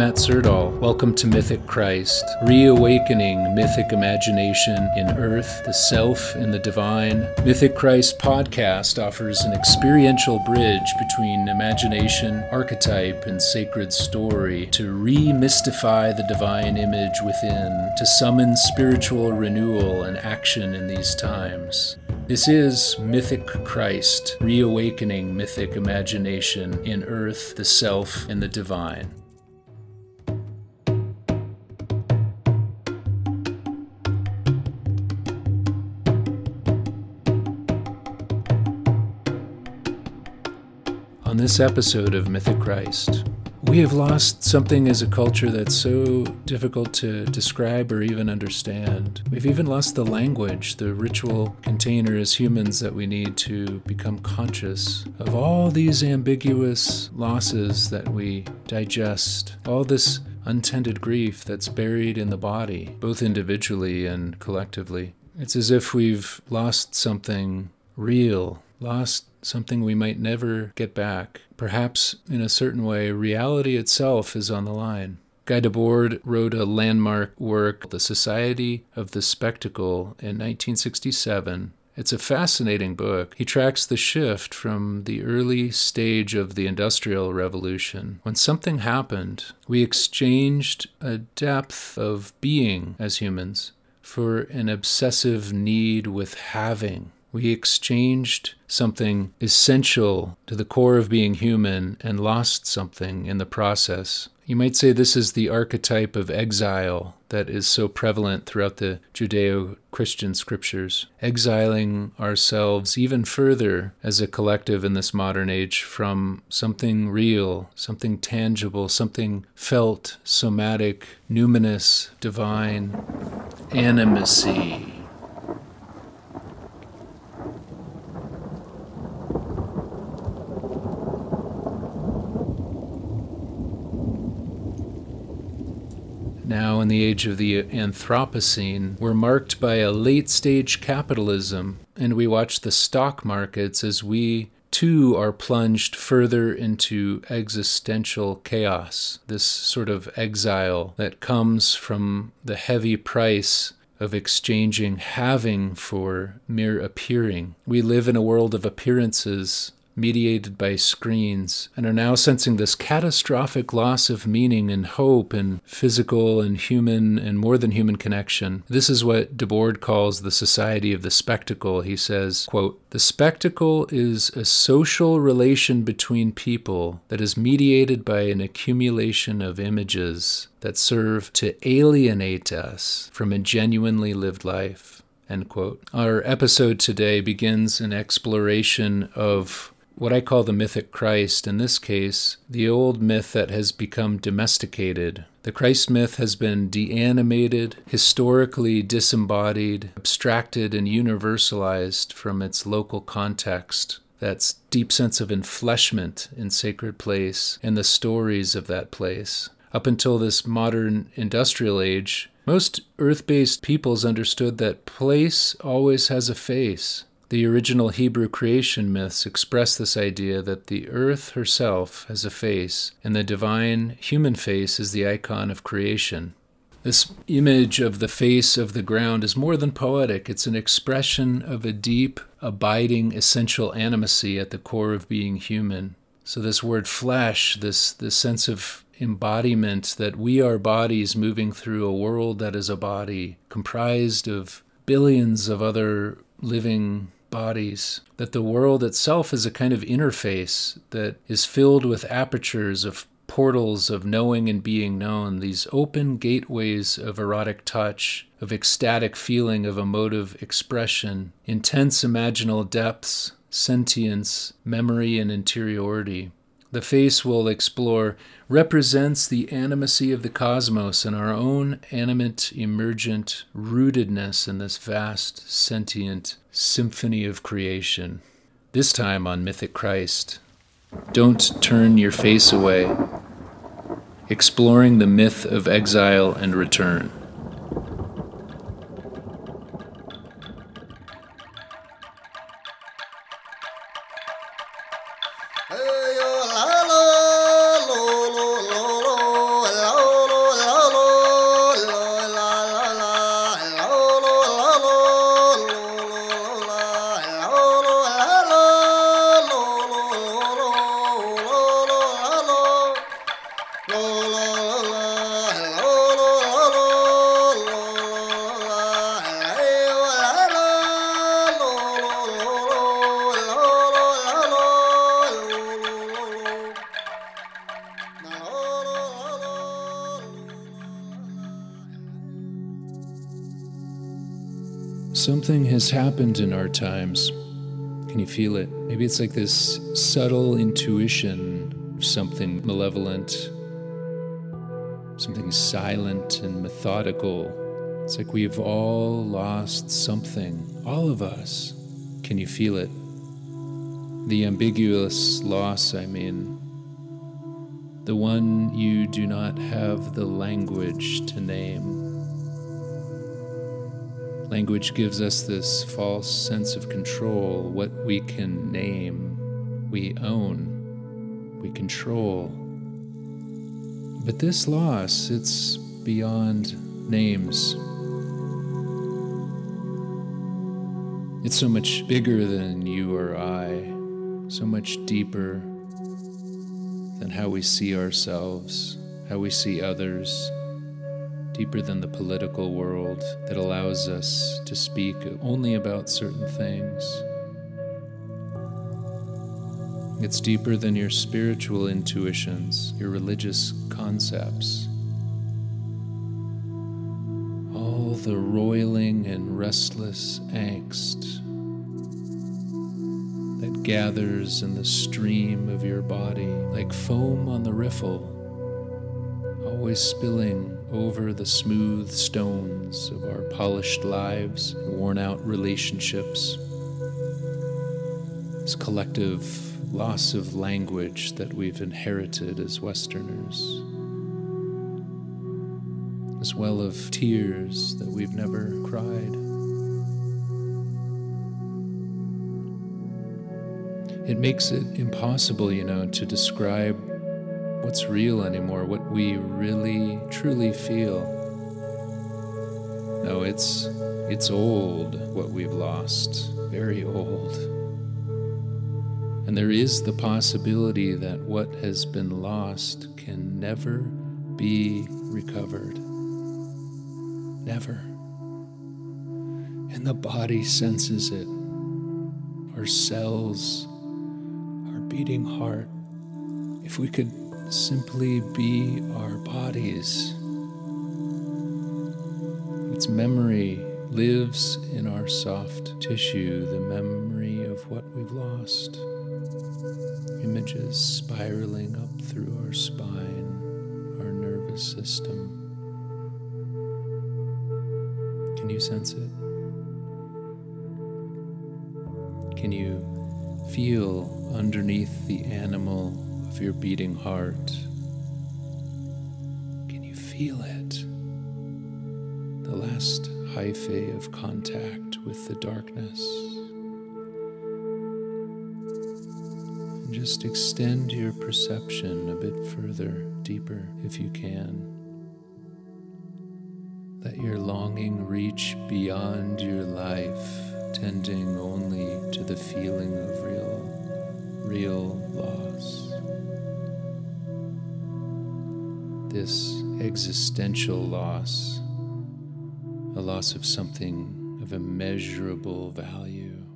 Matt Serdal. Welcome to Mythic Christ, reawakening mythic imagination in earth, the self, and the divine. Mythic Christ podcast offers an experiential bridge between imagination, archetype, and sacred story to re mystify the divine image within, to summon spiritual renewal and action in these times. This is Mythic Christ, reawakening mythic imagination in earth, the self, and the divine. This episode of Mythic Christ, we have lost something as a culture that's so difficult to describe or even understand. We've even lost the language, the ritual container as humans that we need to become conscious of all these ambiguous losses that we digest, all this untended grief that's buried in the body, both individually and collectively. It's as if we've lost something real, lost something we might never get back. Perhaps, in a certain way, reality itself is on the line. Guy Debord wrote a landmark work, The Society of the Spectacle, in 1967. It's a fascinating book. He tracks the shift from the early stage of the Industrial Revolution. When something happened, we exchanged a depth of being as humans for an obsessive need with having. We exchanged something essential to the core of being human and lost something in the process. You might say this is the archetype of exile that is so prevalent throughout the Judeo Christian scriptures, exiling ourselves even further as a collective in this modern age from something real, something tangible, something felt, somatic, numinous, divine, animacy. In the age of the Anthropocene, we're marked by a late stage capitalism, and we watch the stock markets as we too are plunged further into existential chaos, this sort of exile that comes from the heavy price of exchanging having for mere appearing. We live in a world of appearances mediated by screens, and are now sensing this catastrophic loss of meaning and hope and physical and human and more than human connection. This is what Debord calls the society of the spectacle. He says, quote, The spectacle is a social relation between people that is mediated by an accumulation of images that serve to alienate us from a genuinely lived life. Our episode today begins an exploration of what I call the mythic Christ, in this case, the old myth that has become domesticated. The Christ myth has been deanimated, historically disembodied, abstracted, and universalized from its local context. That deep sense of enfleshment in sacred place and the stories of that place. Up until this modern industrial age, most earth based peoples understood that place always has a face. The original Hebrew creation myths express this idea that the earth herself has a face, and the divine human face is the icon of creation. This image of the face of the ground is more than poetic, it's an expression of a deep, abiding, essential animacy at the core of being human. So, this word flesh, this, this sense of embodiment that we are bodies moving through a world that is a body, comprised of billions of other living bodies, that the world itself is a kind of interface that is filled with apertures of portals of knowing and being known, these open gateways of erotic touch, of ecstatic feeling, of emotive expression, intense imaginal depths, sentience, memory, and interiority. The face we'll explore represents the animacy of the cosmos and our own animate, emergent rootedness in this vast, sentient symphony of creation. This time on Mythic Christ. Don't turn your face away. Exploring the myth of exile and return. Has happened in our times. Can you feel it? Maybe it's like this subtle intuition of something malevolent, something silent and methodical. It's like we've all lost something, all of us. Can you feel it? The ambiguous loss, I mean. The one you do not have the language to name. Language gives us this false sense of control. What we can name, we own, we control. But this loss, it's beyond names. It's so much bigger than you or I, so much deeper than how we see ourselves, how we see others deeper than the political world that allows us to speak only about certain things. It's deeper than your spiritual intuitions, your religious concepts. All the roiling and restless angst that gathers in the stream of your body like foam on the riffle, always spilling over the smooth stones of our polished lives, worn out relationships, this collective loss of language that we've inherited as Westerners, as well of tears that we've never cried. It makes it impossible, you know, to describe what's real anymore, what we really truly feel. No, it's it's old what we've lost, very old. And there is the possibility that what has been lost can never be recovered. Never. And the body senses it. Our cells, our beating heart. If we could simply be our bodies. Its memory lives in our soft tissue, the memory of what we've lost. Images spiraling up through our spine, our nervous system. Can you sense it? Can you feel underneath the animal of your beating heart. Can you feel it? The last hyphae of contact with the darkness. And just extend your perception a bit further, deeper, if you can. Let your longing reach beyond your life, tending only to the feeling of real, real loss. This existential loss, a loss of something of immeasurable value.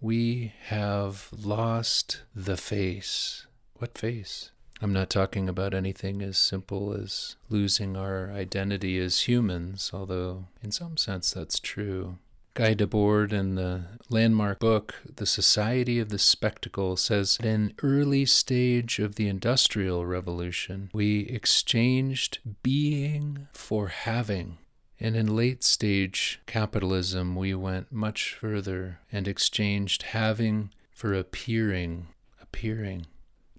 We have lost the face. What face? I'm not talking about anything as simple as losing our identity as humans, although in some sense that's true. Guy Debord in the landmark book, The Society of the Spectacle, says at an early stage of the Industrial Revolution, we exchanged being for having. And in late stage capitalism, we went much further and exchanged having for appearing, appearing.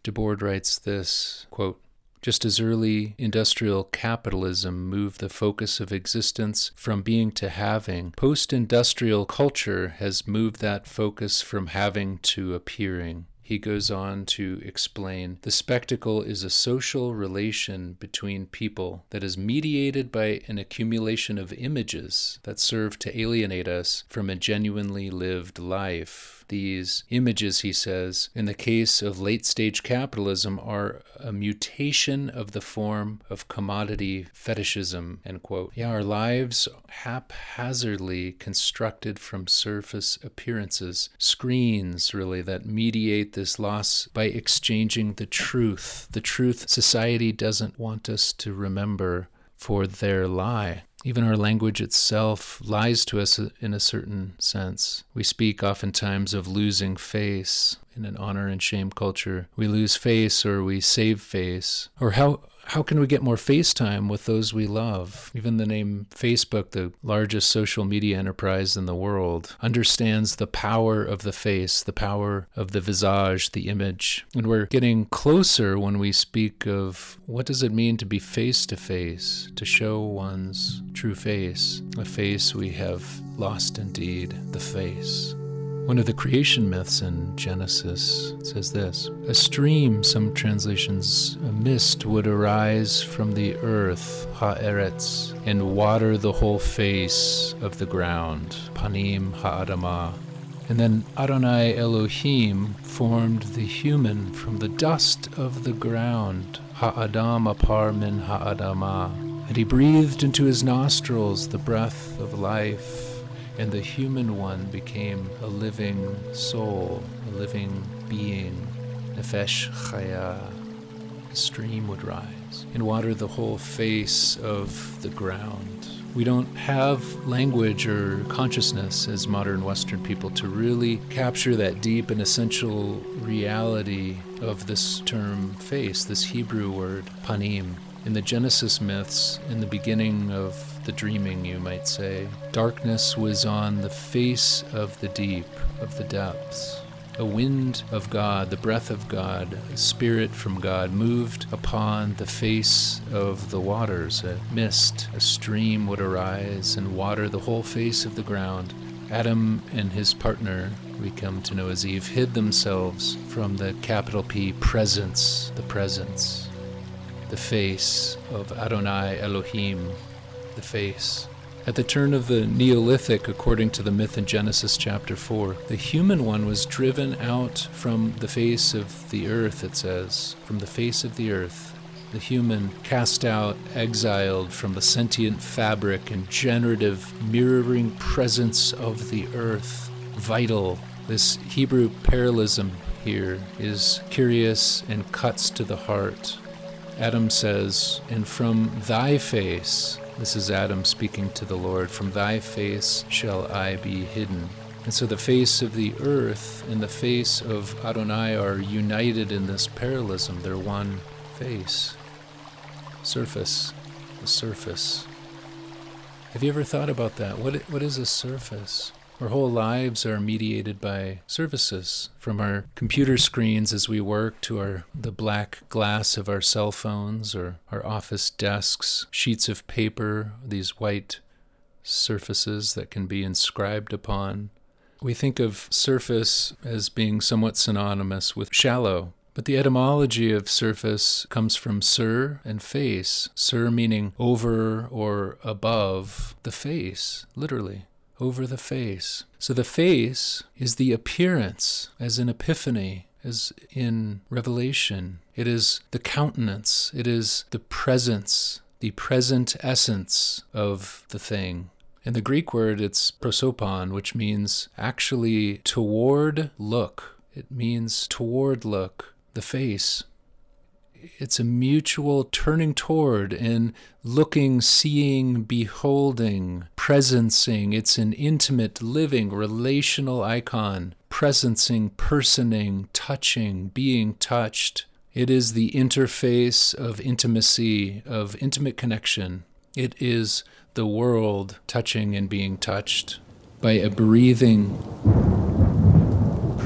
Debord writes this quote, just as early industrial capitalism moved the focus of existence from being to having, post industrial culture has moved that focus from having to appearing he goes on to explain the spectacle is a social relation between people that is mediated by an accumulation of images that serve to alienate us from a genuinely lived life. These images, he says, in the case of late stage capitalism, are a mutation of the form of commodity fetishism. End quote. Yeah, our lives haphazardly constructed from surface appearances, screens really that mediate this loss by exchanging the truth, the truth society doesn't want us to remember for their lie. Even our language itself lies to us in a certain sense. We speak oftentimes of losing face in an honor and shame culture. We lose face or we save face. Or how how can we get more FaceTime with those we love? Even the name Facebook, the largest social media enterprise in the world, understands the power of the face, the power of the visage, the image. And we're getting closer when we speak of what does it mean to be face to face, to show one's true face, a face we have lost indeed, the face. One of the creation myths in Genesis says this A stream, some translations, a mist would arise from the earth, ha'eretz, and water the whole face of the ground, panim ha ha'adamah. And then Adonai Elohim formed the human from the dust of the ground, ha ha'adam apar min ha'adamah. And he breathed into his nostrils the breath of life and the human one became a living soul, a living being. Nefesh Chaya. A stream would rise and water the whole face of the ground. We don't have language or consciousness as modern Western people to really capture that deep and essential reality of this term face, this Hebrew word, panim. In the Genesis myths, in the beginning of the dreaming, you might say. Darkness was on the face of the deep, of the depths. A wind of God, the breath of God, a spirit from God moved upon the face of the waters. A mist, a stream would arise and water the whole face of the ground. Adam and his partner, we come to know as Eve, hid themselves from the capital P presence, the presence, the face of Adonai Elohim, the face. At the turn of the Neolithic, according to the myth in Genesis chapter 4, the human one was driven out from the face of the earth, it says, from the face of the earth. The human cast out, exiled from the sentient fabric and generative, mirroring presence of the earth. Vital. This Hebrew parallelism here is curious and cuts to the heart. Adam says, And from thy face, this is Adam speaking to the Lord From thy face shall I be hidden. And so the face of the earth and the face of Adonai are united in this parallelism. They're one face. Surface, the surface. Have you ever thought about that? What, what is a surface? Our whole lives are mediated by services, from our computer screens as we work to our the black glass of our cell phones or our office desks, sheets of paper, these white surfaces that can be inscribed upon. We think of surface as being somewhat synonymous with shallow, but the etymology of surface comes from sur and face. Sur meaning over or above the face, literally over the face. So the face is the appearance, as in Epiphany, as in Revelation. It is the countenance, it is the presence, the present essence of the thing. In the Greek word, it's prosopon, which means actually toward look. It means toward look, the face it's a mutual turning toward and looking, seeing, beholding, presencing. It's an intimate, living, relational icon, presencing, personing, touching, being touched. It is the interface of intimacy, of intimate connection. It is the world touching and being touched by a breathing,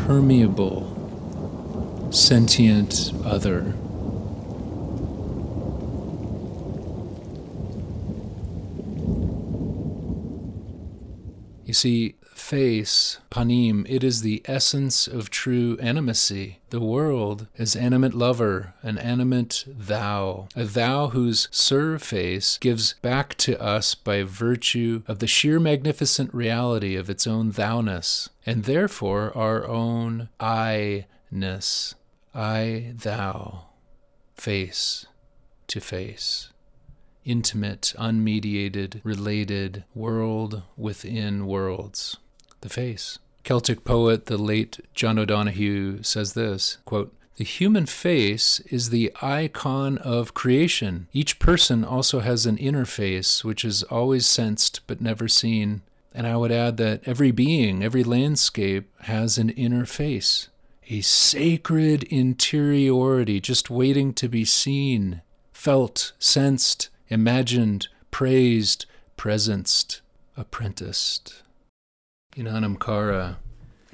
permeable, sentient other. You see, face, panim, it is the essence of true animacy. The world is animate lover, an animate thou, a thou whose surface gives back to us by virtue of the sheer magnificent reality of its own thou-ness, and therefore our own I-ness. I, thou, face to face intimate, unmediated, related world within worlds. The face. Celtic poet, the late John O'Donohue, says this quote, The human face is the icon of creation. Each person also has an inner face, which is always sensed but never seen. And I would add that every being, every landscape has an inner face, a sacred interiority just waiting to be seen, felt, sensed, imagined, praised, presenced, apprenticed. In Anam Cara,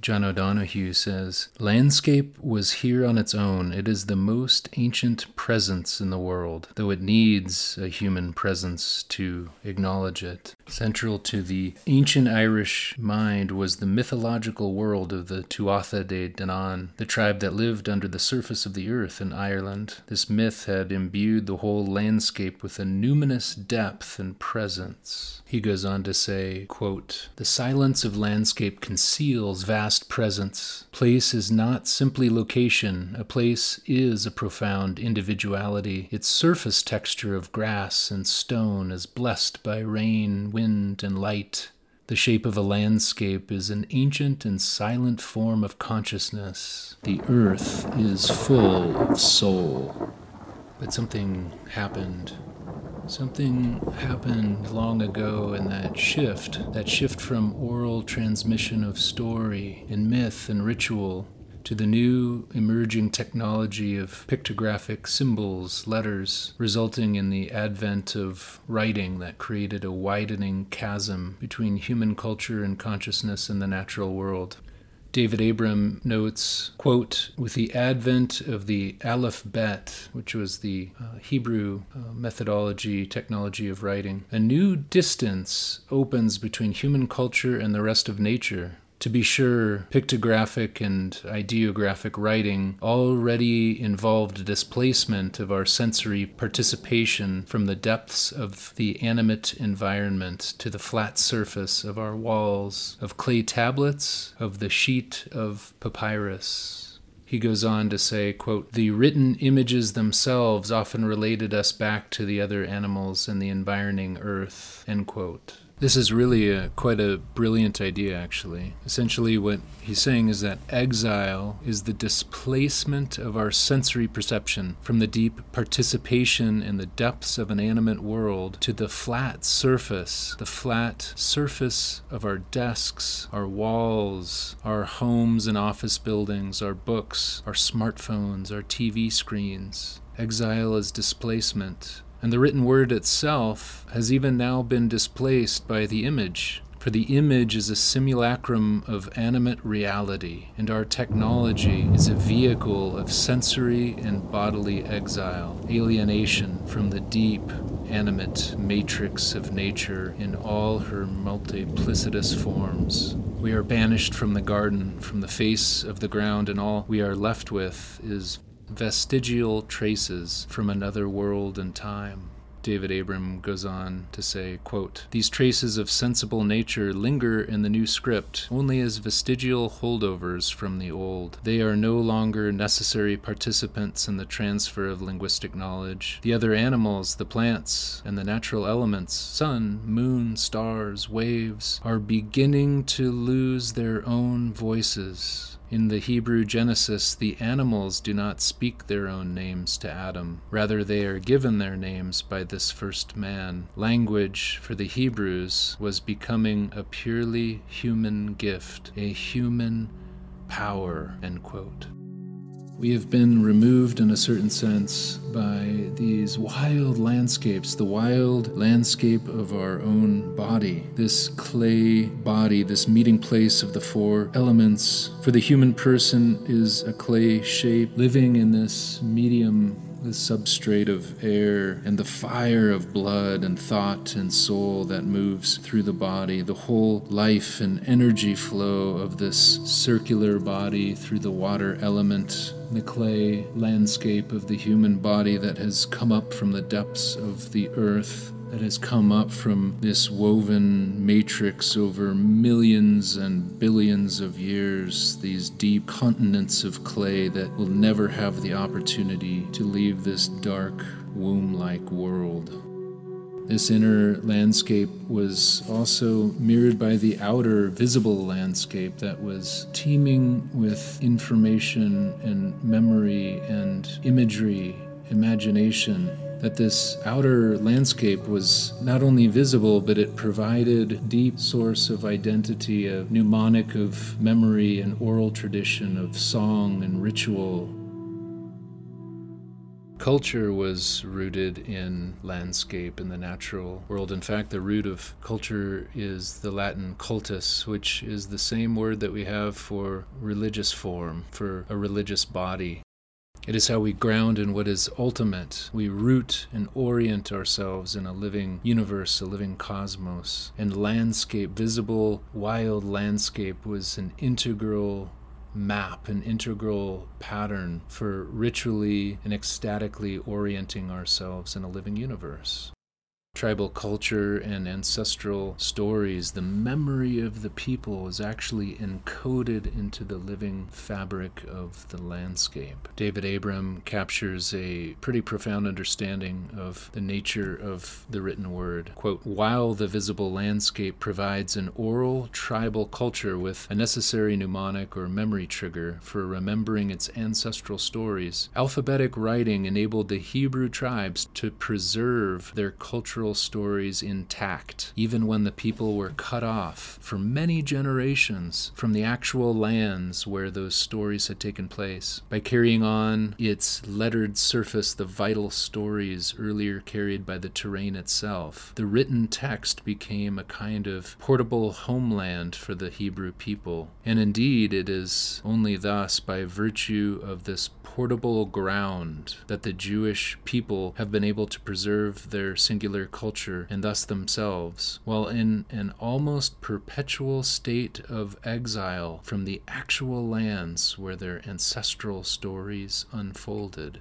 John O'Donohue says Landscape was here on its own. It is the most ancient presence in the world, though it needs a human presence to acknowledge it. Central to the ancient Irish mind was the mythological world of the Tuatha De Danann, the tribe that lived under the surface of the earth in Ireland. This myth had imbued the whole landscape with a numinous depth and presence. He goes on to say, quote, The silence of landscape conceals vast presence. Place is not simply location, a place is a profound individuality. Its surface texture of grass and stone is blessed by rain, wind, and light. The shape of a landscape is an ancient and silent form of consciousness. The earth is full of soul. But something happened Something happened long ago in that shift, that shift from oral transmission of story and myth and ritual to the new emerging technology of pictographic symbols, letters, resulting in the advent of writing that created a widening chasm between human culture and consciousness in the natural world. David Abram notes, quote, with the advent of the Aleph Bet, which was the uh, Hebrew uh, methodology, technology of writing, a new distance opens between human culture and the rest of nature. To be sure, pictographic and ideographic writing already involved a displacement of our sensory participation from the depths of the animate environment to the flat surface of our walls, of clay tablets, of the sheet of papyrus. He goes on to say, quote, The written images themselves often related us back to the other animals and the environing earth, end quote. This is really a, quite a brilliant idea, actually. Essentially, what he's saying is that exile is the displacement of our sensory perception from the deep participation in the depths of an animate world to the flat surface, the flat surface of our desks, our walls, our homes and office buildings, our books, our smartphones, our TV screens. Exile is displacement and the written word itself has even now been displaced by the image. For the image is a simulacrum of animate reality, and our technology is a vehicle of sensory and bodily exile, alienation from the deep, animate matrix of nature in all her multiplicitous forms. We are banished from the garden, from the face of the ground, and all we are left with is vestigial traces from another world and time. David Abram goes on to say, quote, These traces of sensible nature linger in the new script only as vestigial holdovers from the old. They are no longer necessary participants in the transfer of linguistic knowledge. The other animals, the plants, and the natural elements, sun, moon, stars, waves, are beginning to lose their own voices. In the Hebrew Genesis, the animals do not speak their own names to Adam. Rather, they are given their names by this first man. Language for the Hebrews was becoming a purely human gift, a human power. End quote. We have been removed, in a certain sense, by these wild landscapes, the wild landscape of our own body, this clay body, this meeting place of the four elements. For the human person is a clay shape, living in this medium the substrate of air and the fire of blood and thought and soul that moves through the body, the whole life and energy flow of this circular body through the water element, the clay landscape of the human body that has come up from the depths of the earth that has come up from this woven matrix over millions and billions of years, these deep continents of clay that will never have the opportunity to leave this dark, womb like world. This inner landscape was also mirrored by the outer visible landscape that was teeming with information and memory and imagery, imagination. That this outer landscape was not only visible, but it provided deep source of identity, a mnemonic of memory and oral tradition, of song and ritual, Culture was rooted in landscape in the natural world. In fact, the root of culture is the Latin cultus, which is the same word that we have for religious form, for a religious body. It is how we ground in what is ultimate. We root and orient ourselves in a living universe, a living cosmos. And landscape, visible, wild landscape, was an integral map, an integral pattern for ritually and ecstatically orienting ourselves in a living universe tribal culture and ancestral stories, the memory of the people was actually encoded into the living fabric of the landscape. David Abram captures a pretty profound understanding of the nature of the written word. Quote, while the visible landscape provides an oral tribal culture with a necessary mnemonic or memory trigger for remembering its ancestral stories, alphabetic writing enabled the Hebrew tribes to preserve their cultural cultural stories intact, even when the people were cut off for many generations from the actual lands where those stories had taken place. By carrying on its lettered surface the vital stories earlier carried by the terrain itself, the written text became a kind of portable homeland for the Hebrew people. And indeed, it is only thus, by virtue of this portable ground, that the Jewish people have been able to preserve their singular culture and thus themselves, while in an almost perpetual state of exile from the actual lands where their ancestral stories unfolded.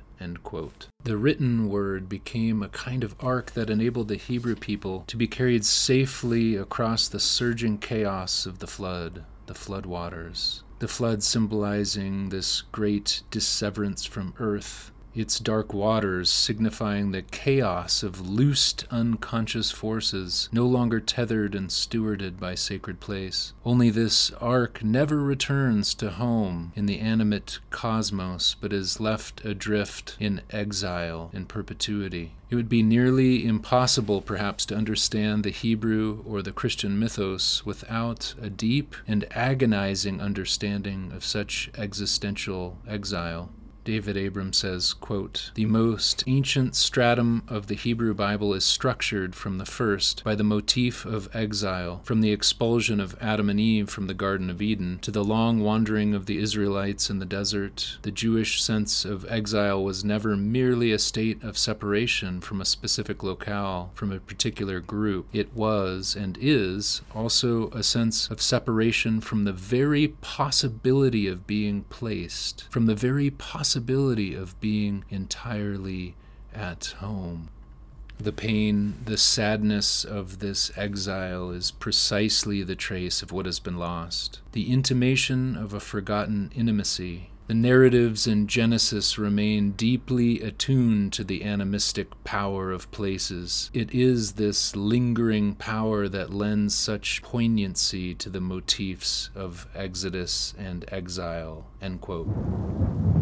The written word became a kind of ark that enabled the Hebrew people to be carried safely across the surging chaos of the flood, the flood waters. The flood symbolizing this great disseverance from earth its dark waters signifying the chaos of loosed unconscious forces, no longer tethered and stewarded by sacred place. Only this ark never returns to home in the animate cosmos, but is left adrift in exile in perpetuity. It would be nearly impossible, perhaps, to understand the Hebrew or the Christian mythos without a deep and agonizing understanding of such existential exile. David Abram says, quote, The most ancient stratum of the Hebrew Bible is structured from the first by the motif of exile, from the expulsion of Adam and Eve from the Garden of Eden to the long wandering of the Israelites in the desert. The Jewish sense of exile was never merely a state of separation from a specific locale, from a particular group. It was and is also a sense of separation from the very possibility of being placed, from the very possibility possibility of being entirely at home. The pain, the sadness of this exile is precisely the trace of what has been lost, the intimation of a forgotten intimacy. The narratives in Genesis remain deeply attuned to the animistic power of places. It is this lingering power that lends such poignancy to the motifs of Exodus and exile. End quote.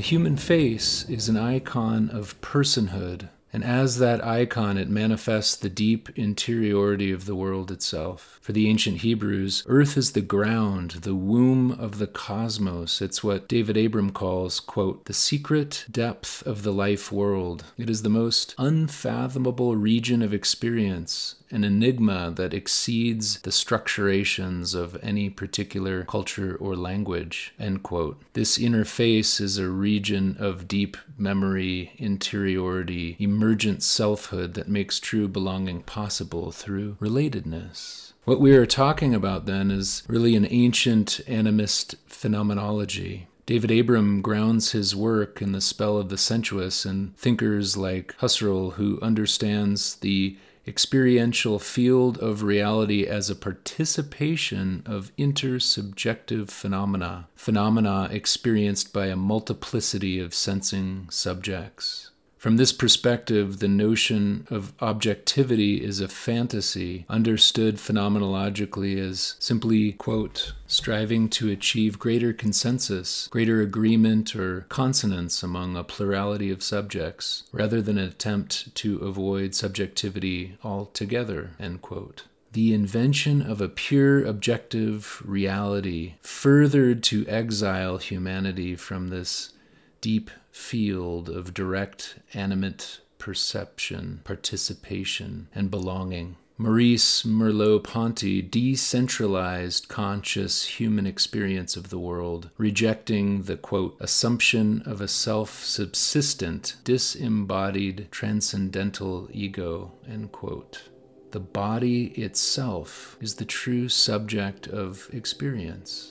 The human face is an icon of personhood, and as that icon, it manifests the deep interiority of the world itself. For the ancient Hebrews, earth is the ground, the womb of the cosmos. It's what David Abram calls, quote, the secret depth of the life world. It is the most unfathomable region of experience an enigma that exceeds the structurations of any particular culture or language. End quote. This interface is a region of deep memory, interiority, emergent selfhood that makes true belonging possible through relatedness. What we are talking about then is really an ancient animist phenomenology. David Abram grounds his work in the spell of the sensuous and thinkers like Husserl, who understands the experiential field of reality as a participation of intersubjective phenomena, phenomena experienced by a multiplicity of sensing subjects. From this perspective, the notion of objectivity is a fantasy, understood phenomenologically as simply, quote, striving to achieve greater consensus, greater agreement or consonance among a plurality of subjects, rather than an attempt to avoid subjectivity altogether, end quote. The invention of a pure objective reality furthered to exile humanity from this deep field of direct animate perception, participation, and belonging. Maurice Merleau Ponty decentralized conscious human experience of the world, rejecting the quote, assumption of a self subsistent, disembodied, transcendental ego, end quote. The body itself is the true subject of experience.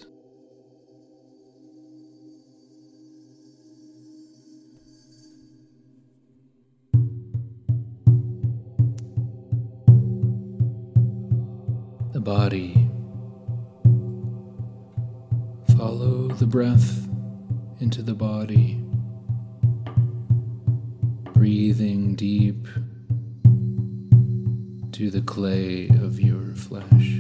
The body. Follow the breath into the body, breathing deep to the clay of your flesh.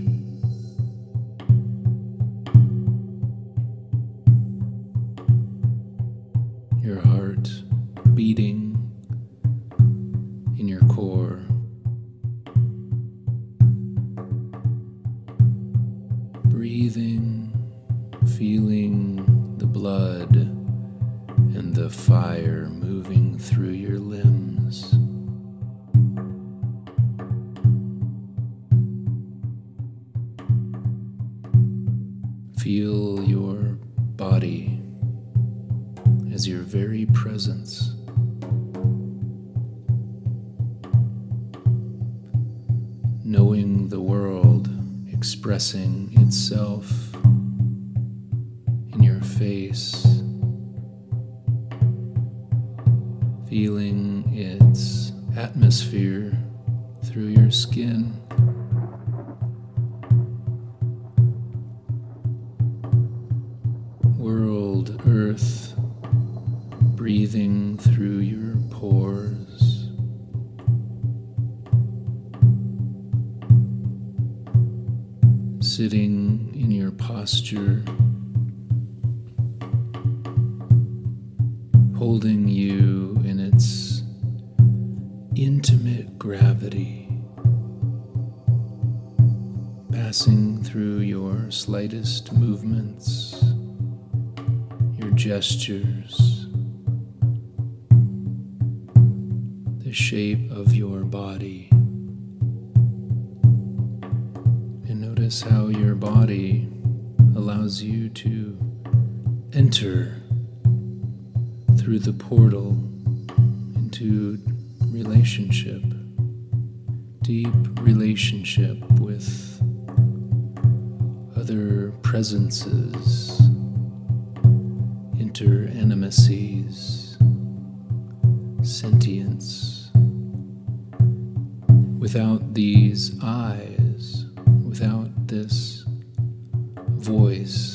Enter through the portal into relationship, deep relationship with other presences, interanimacies, sentience. Without these eyes, without this voice,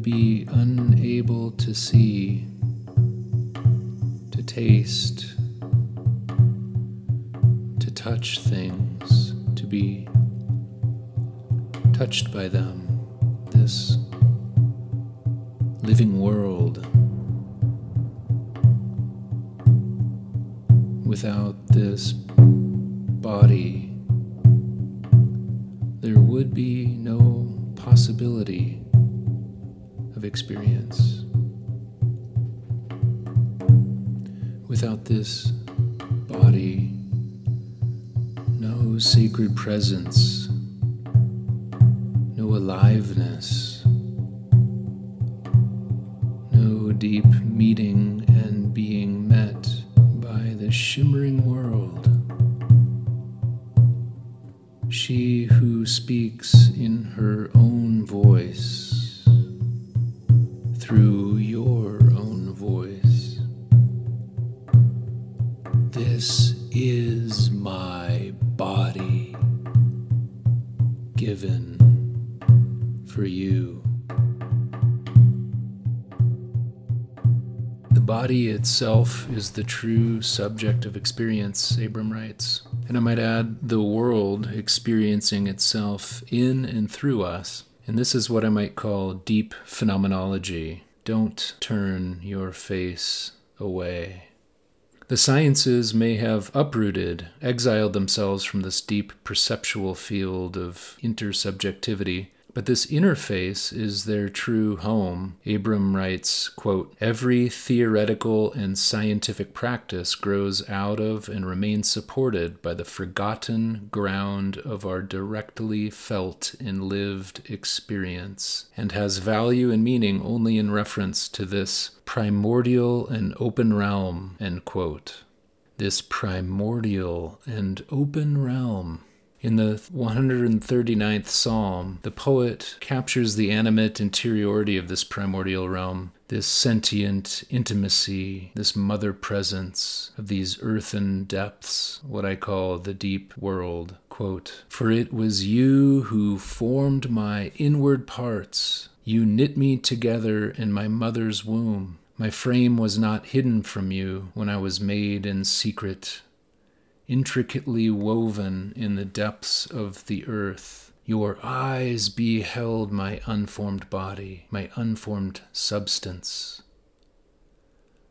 would be unable to see, to taste, to touch things, to be touched by them, this living world. without itself is the true subject of experience, Abram writes. And I might add, the world experiencing itself in and through us. And this is what I might call deep phenomenology. Don't turn your face away. The sciences may have uprooted, exiled themselves from this deep perceptual field of intersubjectivity, but this interface is their true home. Abram writes, quote, Every theoretical and scientific practice grows out of and remains supported by the forgotten ground of our directly felt and lived experience, and has value and meaning only in reference to this primordial and open realm, end quote. This primordial and open realm in the 139th Psalm, the poet captures the animate interiority of this primordial realm, this sentient intimacy, this mother presence of these earthen depths, what I call the deep world. Quote, For it was you who formed my inward parts. You knit me together in my mother's womb. My frame was not hidden from you when I was made in secret intricately woven in the depths of the earth. Your eyes beheld my unformed body, my unformed substance.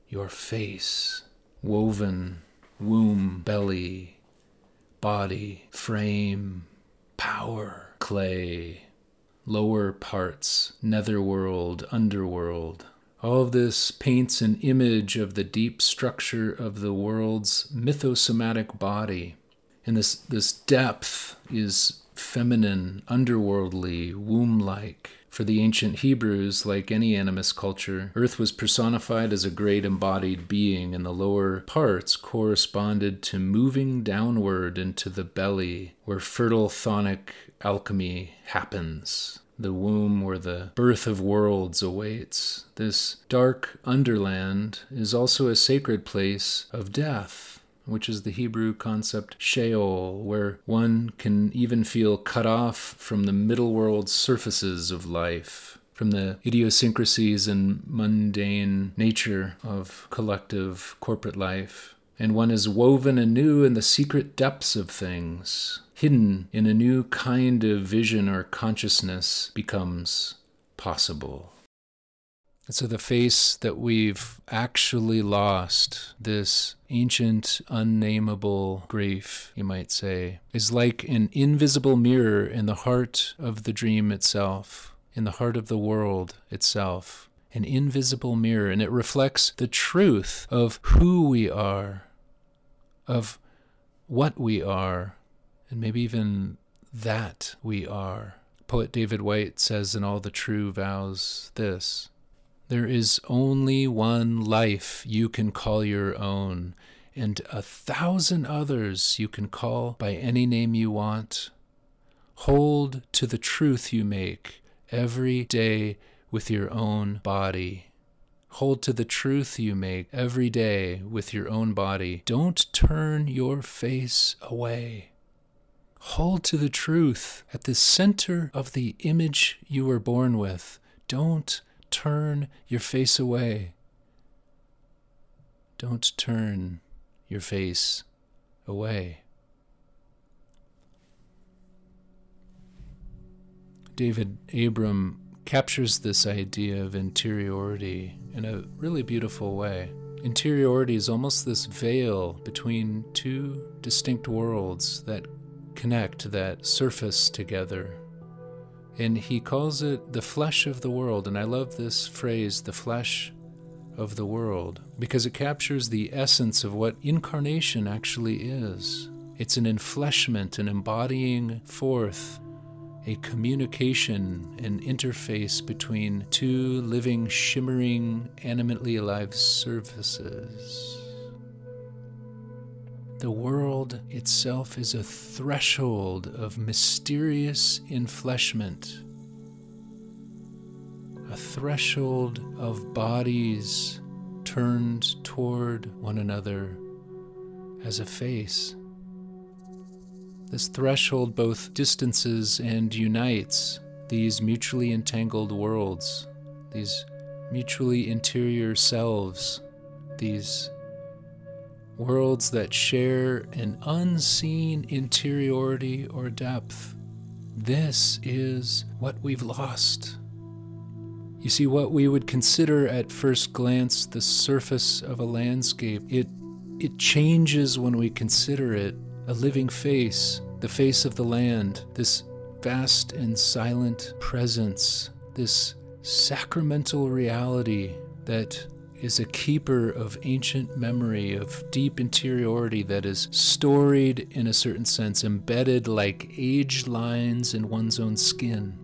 Your face, woven, womb, belly, body, frame, power, clay, lower parts, netherworld, underworld, all of this paints an image of the deep structure of the world's mythosomatic body. And this, this depth is feminine, underworldly, womb like. For the ancient Hebrews, like any animist culture, earth was personified as a great embodied being, and the lower parts corresponded to moving downward into the belly, where fertile chthonic alchemy happens the womb where the birth of worlds awaits. This dark underland is also a sacred place of death, which is the Hebrew concept Sheol, where one can even feel cut off from the middle world surfaces of life. From the idiosyncrasies and mundane nature of collective corporate life. And one is woven anew in the secret depths of things, hidden in a new kind of vision or consciousness becomes possible. And so the face that we've actually lost, this ancient, unnameable grief, you might say, is like an invisible mirror in the heart of the dream itself, in the heart of the world itself. An invisible mirror, and it reflects the truth of who we are, of what we are, and maybe even that we are. Poet David Whyte says in All the True Vows this There is only one life you can call your own, and a thousand others you can call by any name you want. Hold to the truth you make every day with your own body. Hold to the truth you make every day with your own body. Don't turn your face away. Hold to the truth at the center of the image you were born with. Don't turn your face away. Don't turn your face away. David Abram captures this idea of interiority in a really beautiful way. Interiority is almost this veil between two distinct worlds that connect, that surface together. And he calls it the flesh of the world. And I love this phrase, the flesh of the world, because it captures the essence of what incarnation actually is. It's an enfleshment, an embodying forth, a communication, an interface between two living, shimmering, animately alive surfaces. The world itself is a threshold of mysterious enfleshment, a threshold of bodies turned toward one another as a face. This threshold both distances and unites these mutually entangled worlds, these mutually interior selves, these worlds that share an unseen interiority or depth. This is what we've lost. You see, what we would consider at first glance the surface of a landscape, it, it changes when we consider it a living face, the face of the land, this vast and silent presence, this sacramental reality that is a keeper of ancient memory, of deep interiority that is storied in a certain sense, embedded like age lines in one's own skin.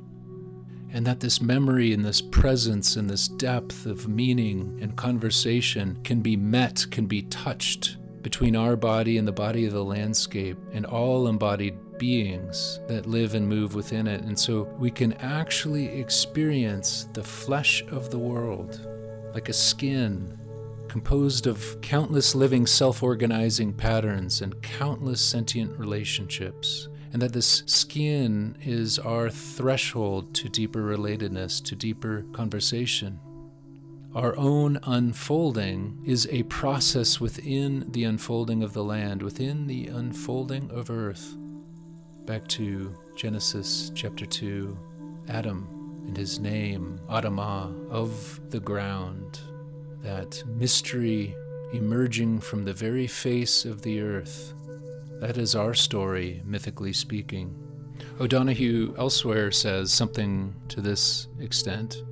And that this memory and this presence and this depth of meaning and conversation can be met, can be touched between our body and the body of the landscape and all embodied beings that live and move within it. And so we can actually experience the flesh of the world like a skin composed of countless living self organizing patterns and countless sentient relationships. And that this skin is our threshold to deeper relatedness, to deeper conversation. Our own unfolding is a process within the unfolding of the land, within the unfolding of earth. Back to Genesis chapter 2, Adam and his name, Adama, of the ground, that mystery emerging from the very face of the earth. That is our story, mythically speaking. O'Donohue elsewhere says something to this extent.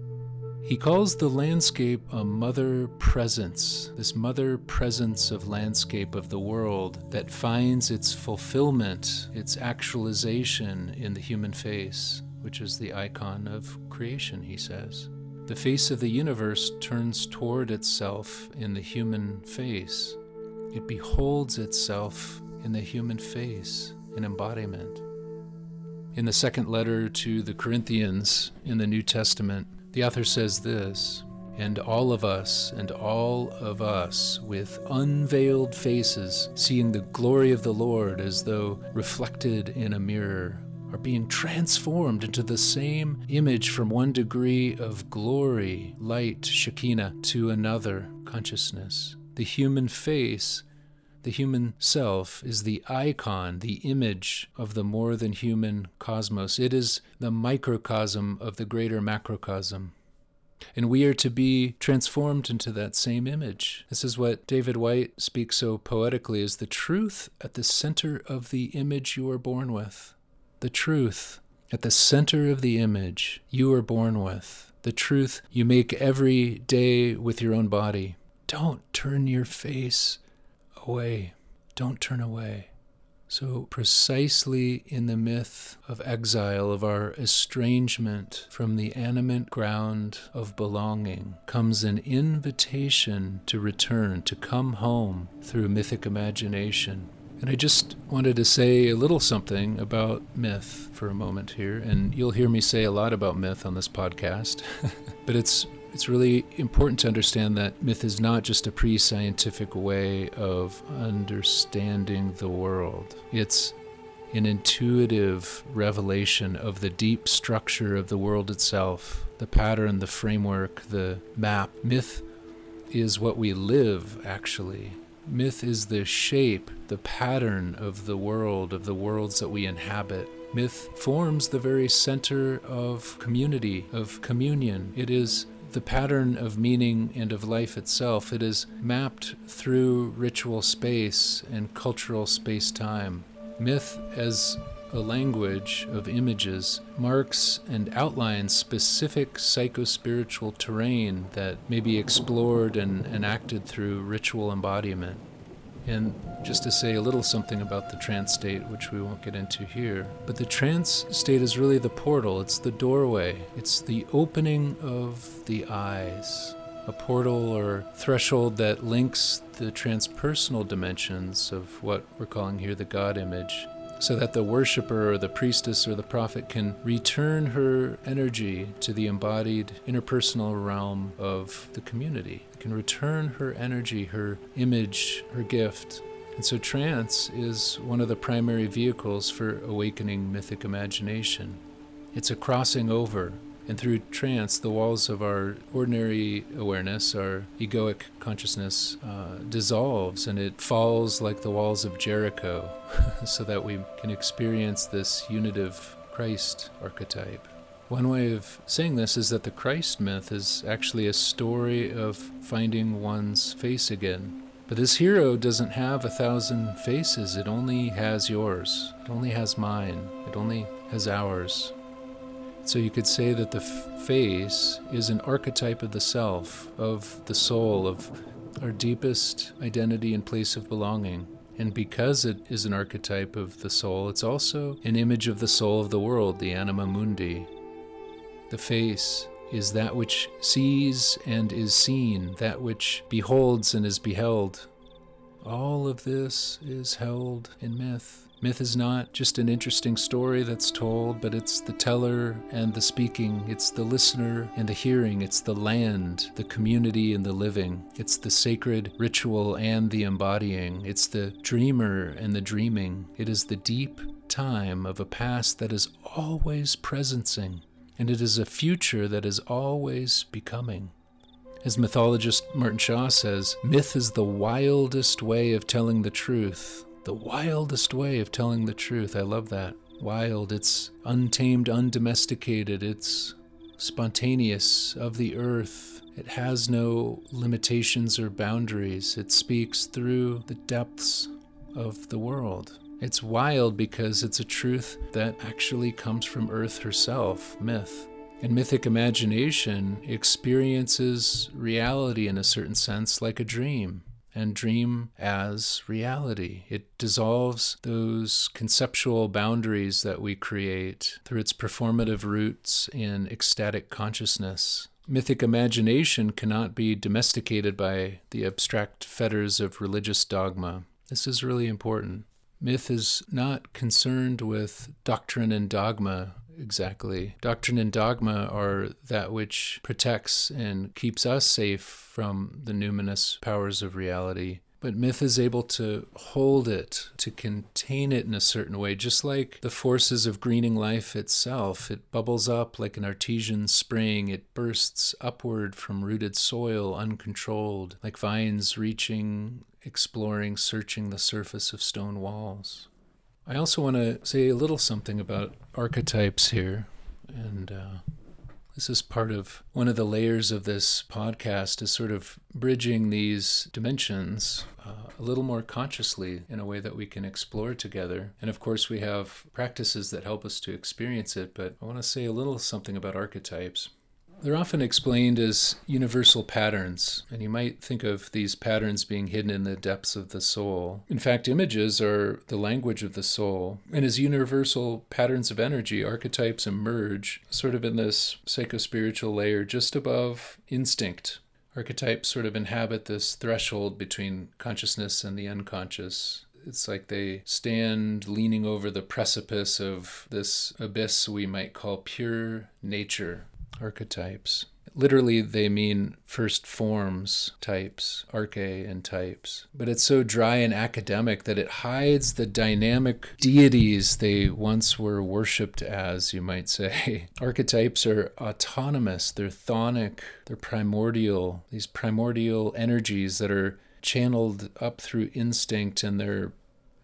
He calls the landscape a mother presence, this mother presence of landscape of the world that finds its fulfillment, its actualization in the human face which is the icon of creation, he says. The face of the universe turns toward itself in the human face. It beholds itself in the human face, in embodiment. In the second letter to the Corinthians in the New Testament, the author says this And all of us, and all of us, with unveiled faces, seeing the glory of the Lord as though reflected in a mirror, are being transformed into the same image from one degree of glory, light, Shekinah, to another, consciousness. The human face, the human self, is the icon, the image of the more than human cosmos. It is the microcosm of the greater macrocosm. And we are to be transformed into that same image. This is what David Whyte speaks so poetically as the truth at the center of the image you are born with the truth at the center of the image you were born with, the truth you make every day with your own body. Don't turn your face away. Don't turn away. So, precisely in the myth of exile, of our estrangement from the animate ground of belonging, comes an invitation to return, to come home through mythic imagination. And I just wanted to say a little something about myth for a moment here, and you'll hear me say a lot about myth on this podcast. but it's it's really important to understand that myth is not just a pre-scientific way of understanding the world. It's an intuitive revelation of the deep structure of the world itself, the pattern, the framework, the map. Myth is what we live, actually. Myth is the shape, the pattern of the world, of the worlds that we inhabit. Myth forms the very center of community, of communion. It is the pattern of meaning and of life itself. It is mapped through ritual space and cultural space time. Myth, as a language of images marks and outlines specific psychospiritual terrain that may be explored and enacted through ritual embodiment. And just to say a little something about the trance state, which we won't get into here, but the trance state is really the portal, it's the doorway, it's the opening of the eyes, a portal or threshold that links the transpersonal dimensions of what we're calling here the God image so that the worshiper or the priestess or the prophet can return her energy to the embodied interpersonal realm of the community. Can return her energy, her image, her gift And so, trance is one of the primary vehicles for awakening mythic imagination. It's a crossing over, and through trance, the walls of our ordinary awareness, our egoic consciousness, uh, dissolves and it falls like the walls of Jericho, so that we can experience this unitive Christ archetype. One way of saying this is that the Christ myth is actually a story of finding one's face again. But this hero doesn't have a thousand faces, it only has yours. It only has mine. It only has ours. So you could say that the face is an archetype of the self, of the soul, of our deepest identity and place of belonging. And because it is an archetype of the soul, it's also an image of the soul of the world, the anima mundi. The face is that which sees and is seen, that which beholds and is beheld. All of this is held in myth. Myth is not just an interesting story that's told, but it's the teller and the speaking, it's the listener and the hearing, it's the land, the community and the living, it's the sacred ritual and the embodying, it's the dreamer and the dreaming. It is the deep time of a past that is always presencing, and it is a future that is always becoming. As mythologist Martin Shaw says, myth is the wildest way of telling the truth the wildest way of telling the truth. I love that. Wild, it's untamed, undomesticated, it's spontaneous, of the earth. It has no limitations or boundaries. It speaks through the depths of the world. It's wild because it's a truth that actually comes from Earth herself, myth. And mythic imagination experiences reality in a certain sense like a dream and dream as reality. It dissolves those conceptual boundaries that we create through its performative roots in ecstatic consciousness. Mythic imagination cannot be domesticated by the abstract fetters of religious dogma. This is really important. Myth is not concerned with doctrine and dogma exactly. Doctrine and dogma are that which protects and keeps us safe from the numinous powers of reality. But myth is able to hold it, to contain it in a certain way, just like the forces of greening life itself. It bubbles up like an artesian spring, it bursts upward from rooted soil, uncontrolled, like vines reaching, exploring, searching the surface of stone walls. I also want to say a little something about archetypes here. And uh, this is part of one of the layers of this podcast is sort of bridging these dimensions uh, a little more consciously in a way that we can explore together. And of course, we have practices that help us to experience it, but I want to say a little something about archetypes. They're often explained as universal patterns, and you might think of these patterns being hidden in the depths of the soul. In fact, images are the language of the soul, and as universal patterns of energy, archetypes emerge sort of in this psychospiritual layer just above instinct. Archetypes sort of inhabit this threshold between consciousness and the unconscious it's like they stand leaning over the precipice of this abyss we might call pure nature archetypes. Literally, they mean first forms, types, arche, and types. But it's so dry and academic that it hides the dynamic deities they once were worshipped as, you might say. Archetypes are autonomous, they're chthonic, they're primordial, these primordial energies that are channeled up through instinct and they're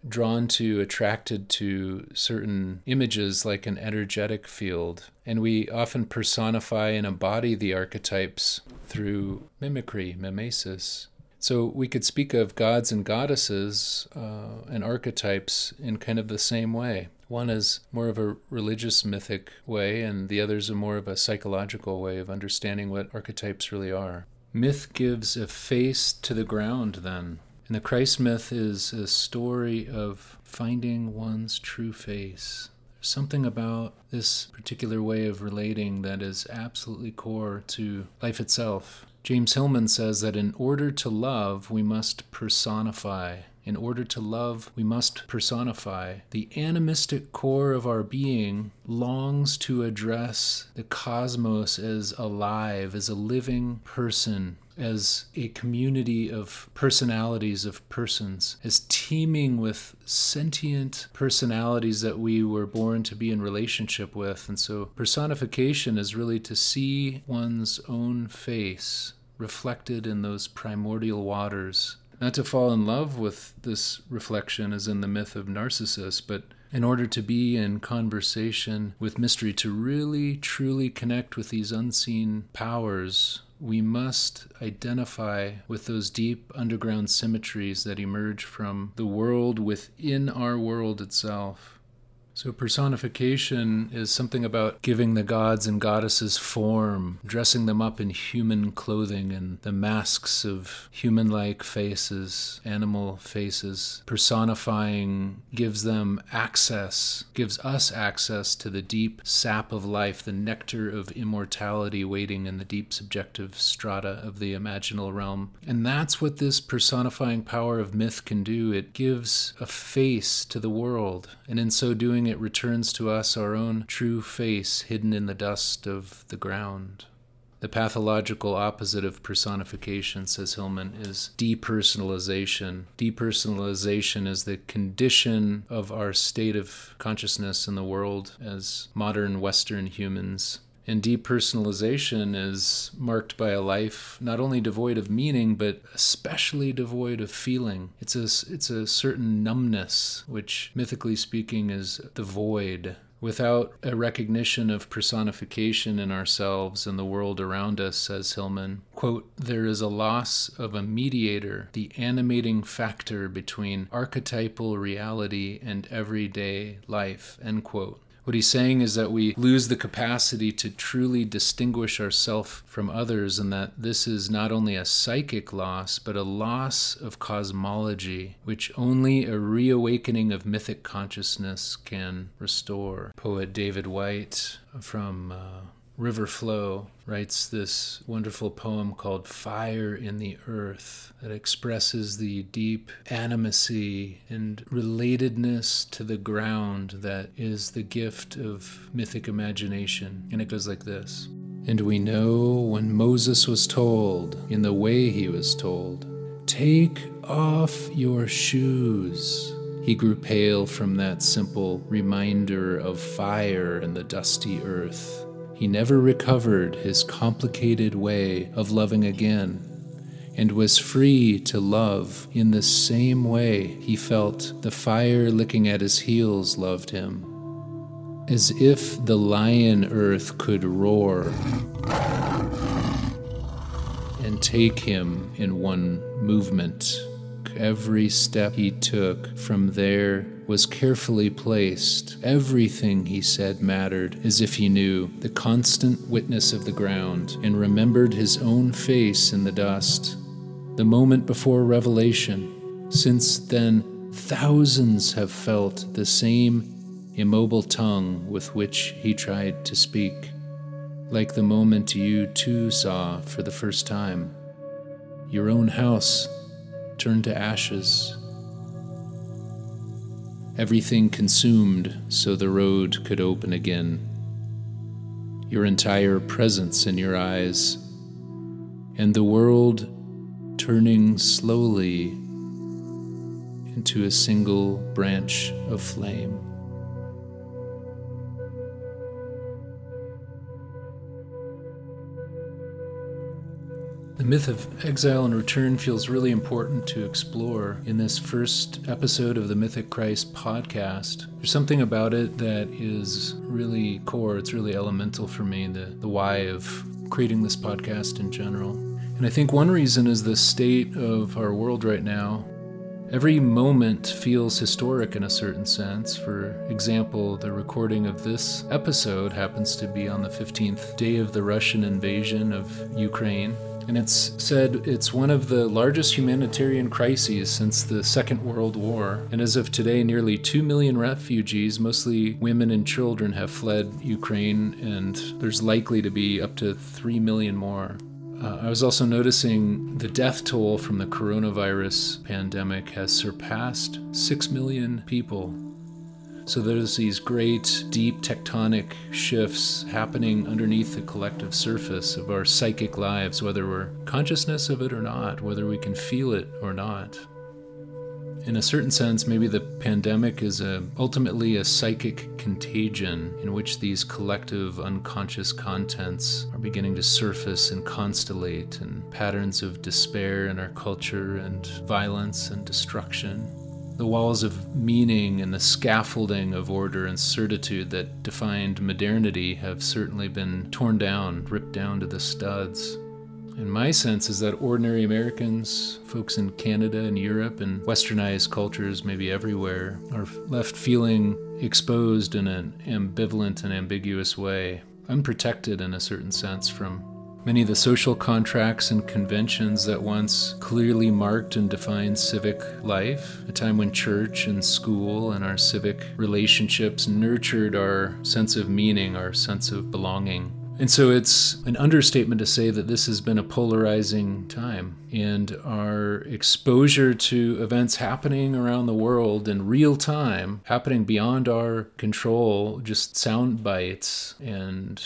drawn to, attracted to certain images like an energetic field. And we often personify and embody the archetypes through mimicry, mimesis. So we could speak of gods and goddesses uh, and archetypes in kind of the same way. One is more of a religious mythic way, and the other is more of a psychological way of understanding what archetypes really are. Myth gives a face to the ground, then, and the Christ myth is a story of finding one's true face. There's something about this particular way of relating that is absolutely core to life itself. James Hillman says that in order to love, we must personify. In order to love, we must personify. The animistic core of our being longs to address the cosmos as alive, as a living person, as a community of personalities, of persons, as teeming with sentient personalities that we were born to be in relationship with. And so personification is really to see one's own face reflected in those primordial waters. Not to fall in love with this reflection as in the myth of Narcissus, but in order to be in conversation with mystery, to really truly connect with these unseen powers, we must identify with those deep underground symmetries that emerge from the world within our world itself. So, personification is something about giving the gods and goddesses form, dressing them up in human clothing and the masks of human like faces, animal faces. Personifying gives them access, gives us access to the deep sap of life, the nectar of immortality waiting in the deep subjective strata of the imaginal realm. And that's what this personifying power of myth can do. It gives a face to the world, and in so doing, it returns to us our own true face hidden in the dust of the ground. The pathological opposite of personification, says Hillman, is depersonalization. Depersonalization is the condition of our state of consciousness in the world as modern Western humans. And depersonalization is marked by a life not only devoid of meaning, but especially devoid of feeling. It's a, it's a certain numbness, which, mythically speaking, is the void. Without a recognition of personification in ourselves and the world around us, says Hillman, quote, there is a loss of a mediator, the animating factor between archetypal reality and everyday life, end quote. What he's saying is that we lose the capacity to truly distinguish ourselves from others, and that this is not only a psychic loss, but a loss of cosmology, which only a reawakening of mythic consciousness can restore. Poet David White from uh, River Flow writes this wonderful poem called Fire in the Earth that expresses the deep animacy and relatedness to the ground that is the gift of mythic imagination. And it goes like this And we know when Moses was told, in the way he was told, Take off your shoes. He grew pale from that simple reminder of fire and the dusty earth he never recovered his complicated way of loving again and was free to love in the same way he felt the fire licking at his heels loved him. As if the lion earth could roar and take him in one movement. Every step he took from there was carefully placed. Everything he said mattered, as if he knew the constant witness of the ground and remembered his own face in the dust. The moment before revelation. Since then, thousands have felt the same immobile tongue with which he tried to speak, like the moment you too saw for the first time. Your own house turned to ashes everything consumed so the road could open again. Your entire presence in your eyes, and the world turning slowly into a single branch of flame. Myth of exile and return feels really important to explore in this first episode of the Mythic Christ podcast. There's something about it that is really core, it's really elemental for me, the, the why of creating this podcast in general. And I think one reason is the state of our world right now. Every moment feels historic in a certain sense. For example, the recording of this episode happens to be on the 15th day of the Russian invasion of Ukraine and it's said it's one of the largest humanitarian crises since the Second World War. And as of today, nearly 2 million refugees, mostly women and children, have fled Ukraine, and there's likely to be up to 3 million more. Uh, I was also noticing the death toll from the coronavirus pandemic has surpassed 6 million people So there's these great, deep tectonic shifts happening underneath the collective surface of our psychic lives, whether we're consciousness of it or not, whether we can feel it or not. In a certain sense, maybe the pandemic is a, ultimately a psychic contagion in which these collective unconscious contents are beginning to surface and constellate, and patterns of despair in our culture, and violence and destruction. The walls of meaning and the scaffolding of order and certitude that defined modernity have certainly been torn down, ripped down to the studs. And my sense is that ordinary Americans, folks in Canada and Europe, and westernized cultures, maybe everywhere, are left feeling exposed in an ambivalent and ambiguous way, unprotected in a certain sense from many of the social contracts and conventions that once clearly marked and defined civic life, a time when church and school and our civic relationships nurtured our sense of meaning, our sense of belonging. And so it's an understatement to say that this has been a polarizing time. And our exposure to events happening around the world in real time, happening beyond our control, just sound bites and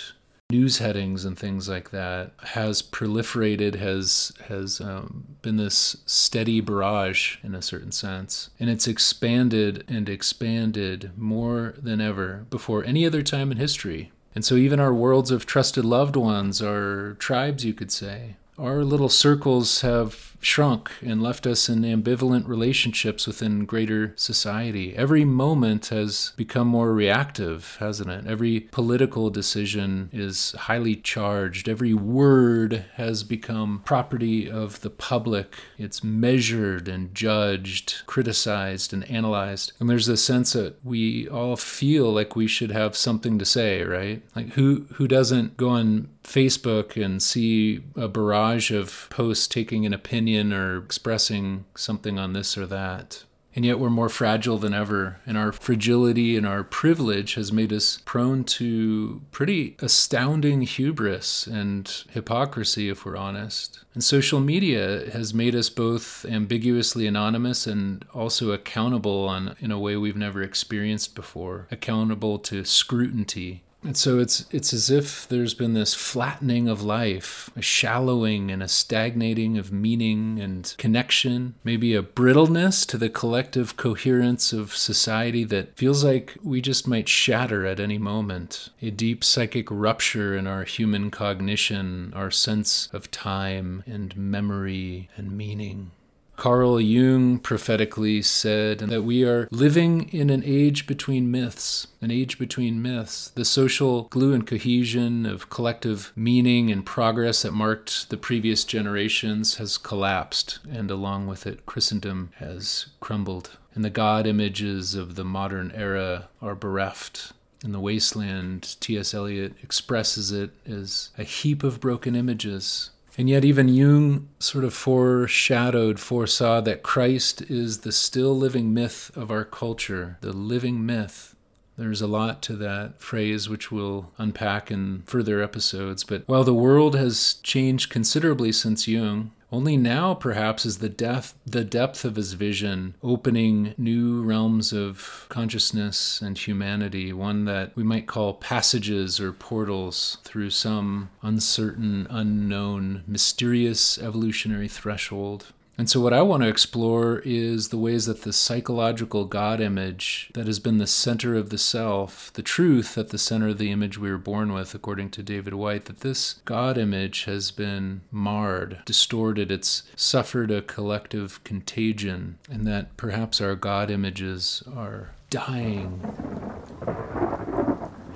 news headings and things like that has proliferated has has um, been this steady barrage in a certain sense. And it's expanded and expanded more than ever before any other time in history. And so, even our worlds of trusted loved ones, our tribes, you could say, our little circles have shrunk and left us in ambivalent relationships within greater society. Every moment has become more reactive, hasn't it? Every political decision is highly charged. Every word has become property of the public. It's measured and judged, criticized and analyzed. And there's a sense that we all feel like we should have something to say, right? Like who who doesn't go on Facebook and see a barrage of posts taking an opinion or expressing something on this or that. And yet we're more fragile than ever, and our fragility and our privilege has made us prone to pretty astounding hubris and hypocrisy, if we're honest. And social media has made us both ambiguously anonymous and also accountable on, in a way we've never experienced before, accountable to scrutiny and so it's it's as if there's been this flattening of life, a shallowing and a stagnating of meaning and connection, maybe a brittleness to the collective coherence of society that feels like we just might shatter at any moment. A deep psychic rupture in our human cognition, our sense of time and memory and meaning. Carl Jung prophetically said that we are living in an age between myths, an age between myths. The social glue and cohesion of collective meaning and progress that marked the previous generations has collapsed, and along with it, Christendom has crumbled. And the God images of the modern era are bereft. In the wasteland, T.S. Eliot expresses it as a heap of broken images, and yet, even Jung sort of foreshadowed, foresaw that Christ is the still living myth of our culture, the living myth. There's a lot to that phrase, which we'll unpack in further episodes. But while the world has changed considerably since Jung, only now, perhaps, is the depth, the depth of his vision opening new realms of consciousness and humanity, one that we might call passages or portals through some uncertain, unknown, mysterious evolutionary threshold. And so, what I want to explore is the ways that the psychological God image that has been the center of the self, the truth at the center of the image we were born with, according to David Whyte, that this God image has been marred, distorted, it's suffered a collective contagion, and that perhaps our God images are dying.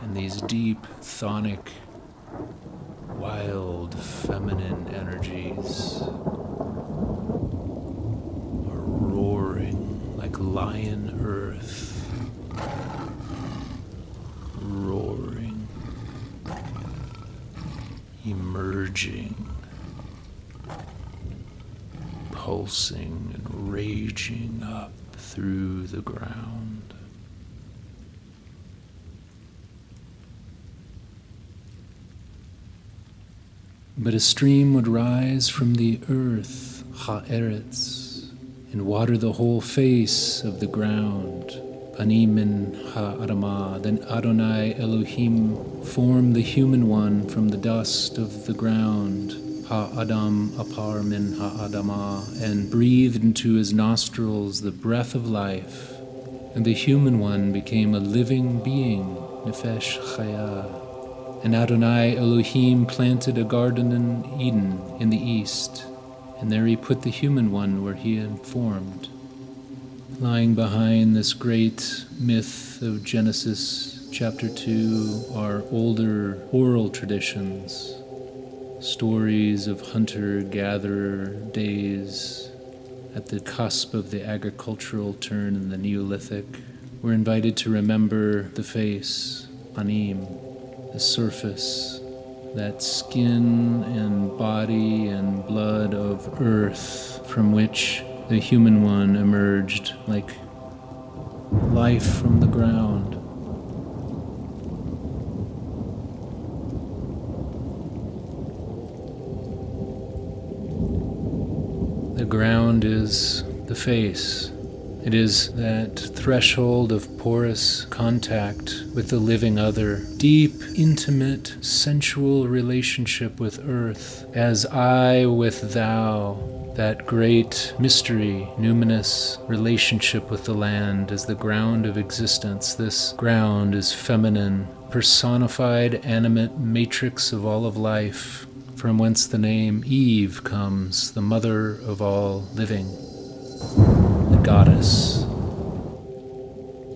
And these deep, chthonic, wild, feminine energies like lion earth. Roaring, emerging, pulsing and raging up through the ground. But a stream would rise from the earth, Ha'eretz, and water the whole face of the ground, Ani min ha-adamah. Then Adonai Elohim formed the human one from the dust of the ground. Ha-adam apar min ha-adamah. And breathed into his nostrils the breath of life. And the human one became a living being, Nefesh Chaya. And Adonai Elohim planted a garden in Eden in the east, and there he put the human one where he had formed lying behind this great myth of Genesis chapter 2 are older oral traditions, stories of hunter gatherer days at the cusp of the agricultural turn in the Neolithic. We're invited to remember the face, anim, the surface, that skin and body and blood of earth from which the human one emerged like life from the ground. The ground is the face. It is that threshold of porous contact with the living other, deep, intimate, sensual relationship with earth, as I with thou, that great mystery, numinous relationship with the land as the ground of existence. This ground is feminine, personified, animate matrix of all of life, from whence the name Eve comes, the mother of all living, goddess.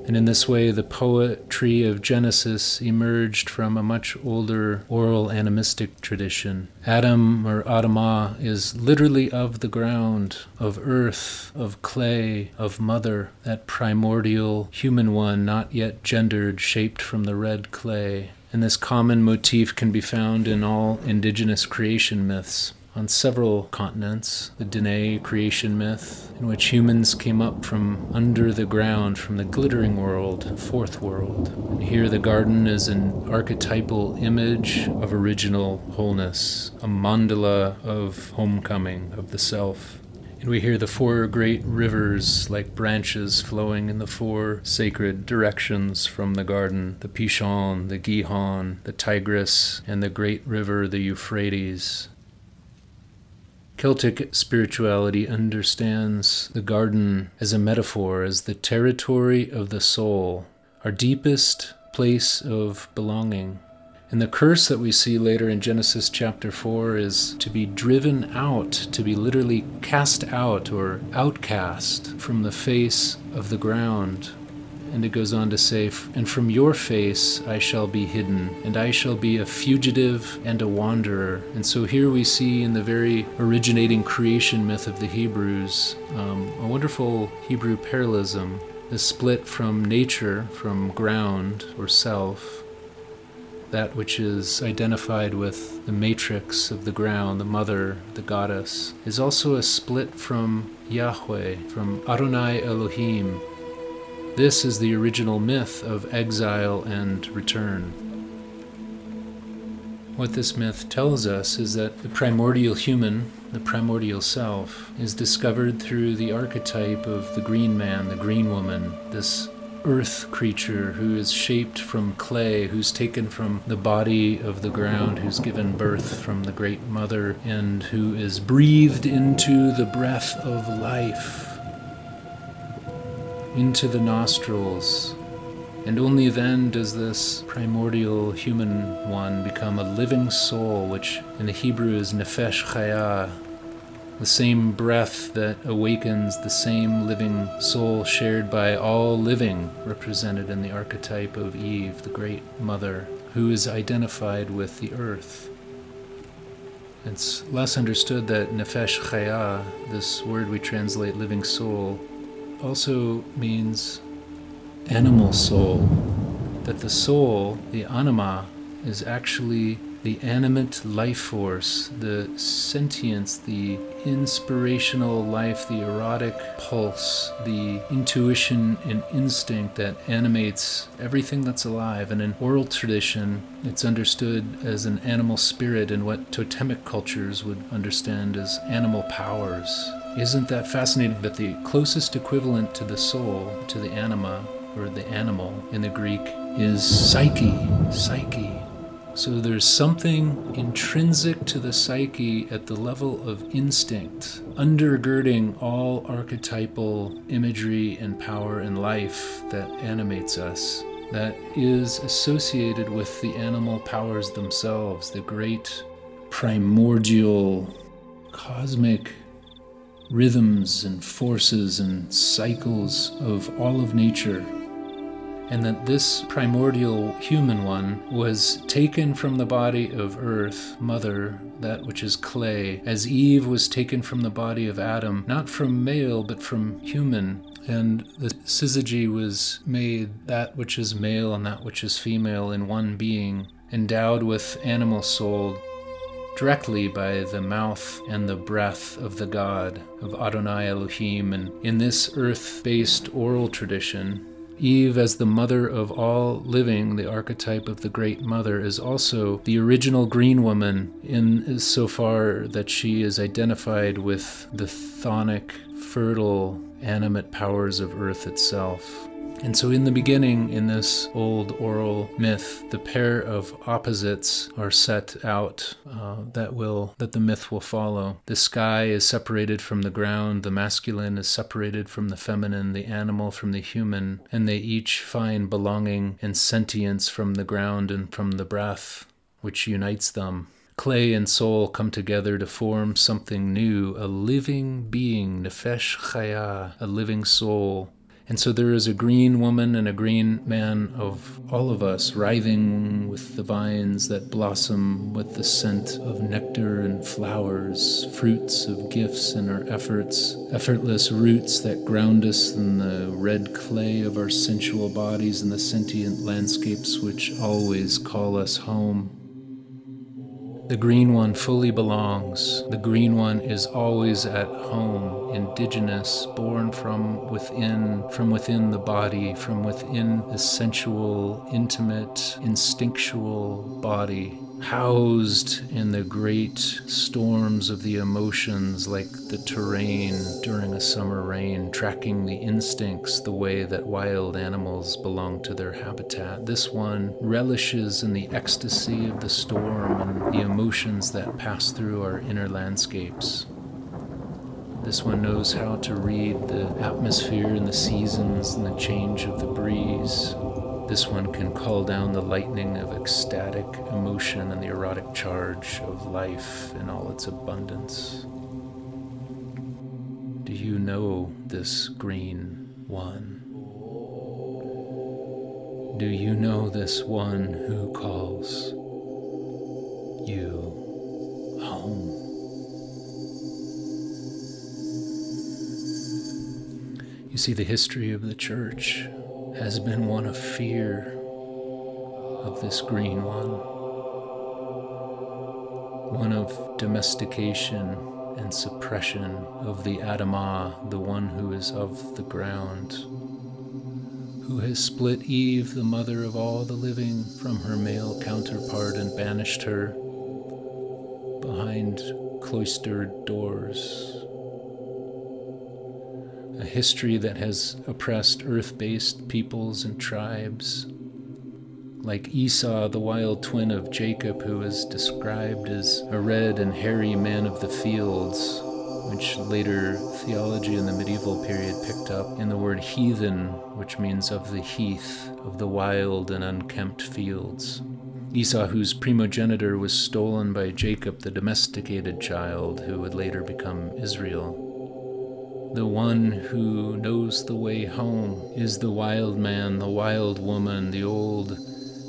And in this way, the poetry of Genesis emerged from a much older oral animistic tradition. Adam or Adamah is literally of the ground, of earth, of clay, of mother, that primordial human one, not yet gendered, shaped from the red clay. And this common motif can be found in all indigenous creation myths on several continents, the Dene creation myth, in which humans came up from under the ground, from the glittering world, fourth world. And here the garden is an archetypal image of original wholeness, a mandala of homecoming of the self. And we hear the four great rivers like branches flowing in the four sacred directions from the garden the Pishon, the Gihon, the Tigris, and the great river, the Euphrates. Celtic spirituality understands the garden as a metaphor, as the territory of the soul, our deepest place of belonging. And the curse that we see later in Genesis chapter 4 is to be driven out, to be literally cast out or outcast from the face of the ground and it goes on to say, And from your face I shall be hidden, and I shall be a fugitive and a wanderer. And so here we see in the very originating creation myth of the Hebrews um, a wonderful Hebrew parallelism, the split from nature, from ground or self, that which is identified with the matrix of the ground, the mother, the goddess, is also a split from Yahweh, from Adonai Elohim, this is the original myth of exile and return. What this myth tells us is that the primordial human, the primordial self, is discovered through the archetype of the green man, the green woman, this earth creature who is shaped from clay, who's taken from the body of the ground, who's given birth from the great mother, and who is breathed into the breath of life into the nostrils, and only then does this primordial human one become a living soul, which in the Hebrew is nefesh chaya, the same breath that awakens the same living soul shared by all living, represented in the archetype of Eve, the great mother, who is identified with the earth. It's less understood that nefesh chaya, this word we translate living soul, also means animal soul. That the soul, the anima, is actually the animate life force, the sentience, the inspirational life, the erotic pulse, the intuition and instinct that animates everything that's alive. And in oral tradition, it's understood as an animal spirit and what totemic cultures would understand as animal powers. Isn't that fascinating that the closest equivalent to the soul, to the anima, or the animal in the Greek, is psyche, psyche. So there's something intrinsic to the psyche at the level of instinct, undergirding all archetypal imagery and power and life that animates us, that is associated with the animal powers themselves, the great primordial cosmic rhythms and forces and cycles of all of nature and that this primordial human one was taken from the body of earth, mother, that which is clay, as Eve was taken from the body of Adam, not from male, but from human. And the syzygy was made that which is male and that which is female in one being, endowed with animal soul, directly by the mouth and the breath of the God, of Adonai Elohim. And in this earth based oral tradition, Eve, as the mother of all living, the archetype of the Great Mother, is also the original green woman in so far that she is identified with the chthonic, fertile, animate powers of earth itself. And so, in the beginning, in this old oral myth, the pair of opposites are set out uh, that will that the myth will follow. The sky is separated from the ground, the masculine is separated from the feminine, the animal from the human, and they each find belonging and sentience from the ground and from the breath, which unites them. Clay and soul come together to form something new, a living being, nefesh chaya, a living soul and so there is a green woman and a green man of all of us writhing with the vines that blossom with the scent of nectar and flowers, fruits of gifts in our efforts, effortless roots that ground us in the red clay of our sensual bodies and the sentient landscapes which always call us home. The green one fully belongs. The green one is always at home, indigenous, born from within, from within the body, from within the sensual, intimate, instinctual body housed in the great storms of the emotions like the terrain during a summer rain, tracking the instincts the way that wild animals belong to their habitat. This one relishes in the ecstasy of the storm and the emotions that pass through our inner landscapes. This one knows how to read the atmosphere and the seasons and the change of the breeze. This one can call down the lightning of ecstatic emotion and the erotic charge of life in all its abundance. Do you know this green one? Do you know this one who calls you home? You see, the history of the church has been one of fear of this green one, one of domestication and suppression of the Adamah, the one who is of the ground, who has split Eve, the mother of all the living, from her male counterpart and banished her behind cloistered doors a history that has oppressed earth based peoples and tribes. Like Esau, the wild twin of Jacob, who is described as a red and hairy man of the fields, which later theology in the medieval period picked up in the word heathen, which means of the heath, of the wild and unkempt fields. Esau, whose primogeniture was stolen by Jacob, the domesticated child, who would later become Israel. The one who knows the way home is the wild man, the wild woman, the old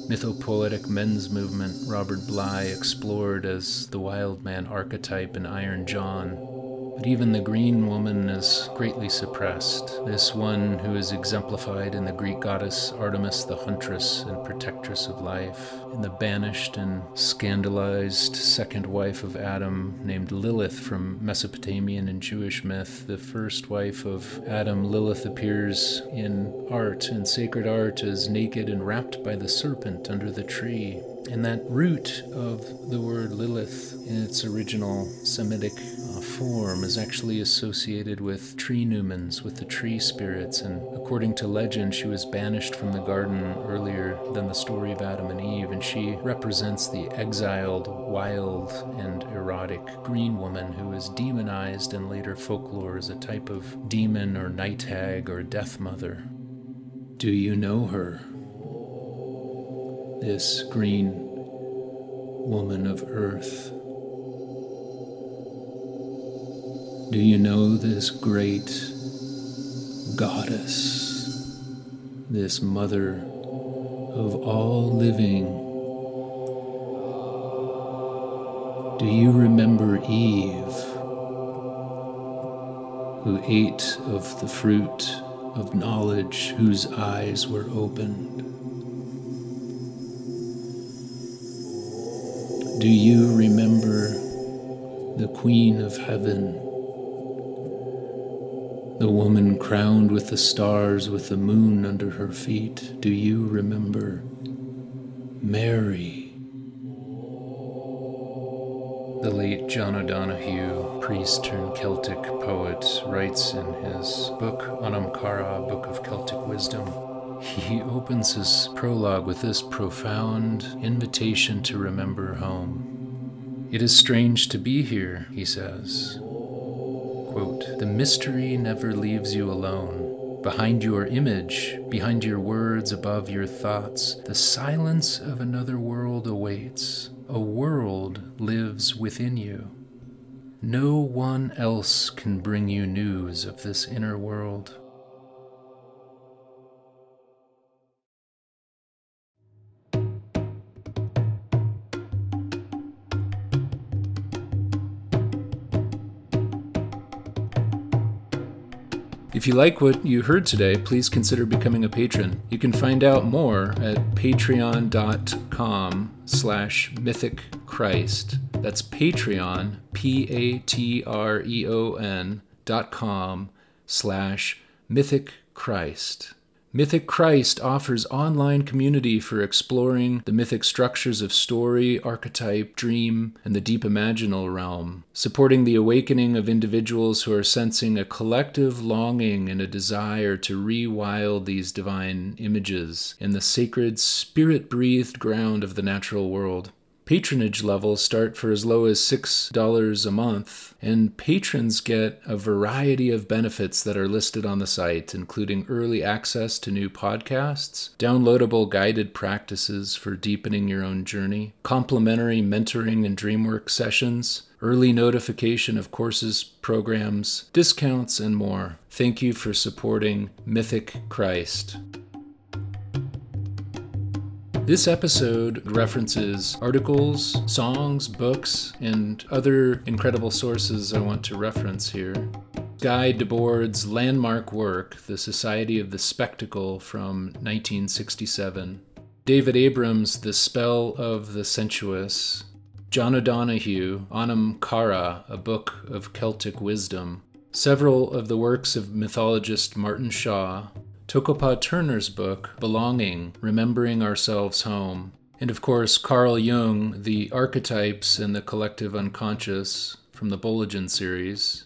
mythopoetic men's movement Robert Bly explored as the wild man archetype in Iron John. But even the green woman is greatly suppressed, this one who is exemplified in the Greek goddess Artemis, the huntress and protectress of life, in the banished and scandalized second wife of Adam, named Lilith from Mesopotamian and Jewish myth. The first wife of Adam, Lilith, appears in art and sacred art as naked and wrapped by the serpent under the tree. And that root of the word Lilith in its original Semitic uh, form is actually associated with tree Numens, with the tree spirits, and according to legend, she was banished from the garden earlier than the story of Adam and Eve, and she represents the exiled, wild, and erotic green woman who is demonized in later folklore as a type of demon or night hag or death mother. Do you know her? This green woman of earth. Do you know this great goddess, this mother of all living? Do you remember Eve, who ate of the fruit of knowledge, whose eyes were opened? Do you remember the Queen of Heaven? The woman crowned with the stars with the moon under her feet. Do you remember Mary? The late John O'Donohue, priest turned Celtic poet, writes in his book Anam Cara, Book of Celtic Wisdom he opens his prologue with this profound invitation to remember home. It is strange to be here, he says. Quote, the mystery never leaves you alone. Behind your image, behind your words, above your thoughts, the silence of another world awaits. A world lives within you. No one else can bring you news of this inner world. If you like what you heard today, please consider becoming a patron. You can find out more at patreon.com slash mythicchrist. That's Patreon, P-A-T-R-E-O-N dot com slash mythicchrist. Mythic Christ offers online community for exploring the mythic structures of story, archetype, dream, and the deep imaginal realm, supporting the awakening of individuals who are sensing a collective longing and a desire to rewild these divine images in the sacred, spirit breathed ground of the natural world. Patronage levels start for as low as $6 a month, and patrons get a variety of benefits that are listed on the site, including early access to new podcasts, downloadable guided practices for deepening your own journey, complimentary mentoring and dreamwork sessions, early notification of courses, programs, discounts, and more. Thank you for supporting Mythic Christ. This episode references articles, songs, books, and other incredible sources I want to reference here. Guy Debord's landmark work, The Society of the Spectacle from 1967. David Abrams' The Spell of the Sensuous. John O'Donohue, Anam Cara, a book of Celtic wisdom. Several of the works of mythologist Martin Shaw, Toko-pa Turner's book, Belonging Remembering Ourselves Home, and of course, Carl Jung, The Archetypes and the Collective Unconscious from the Bollingen series.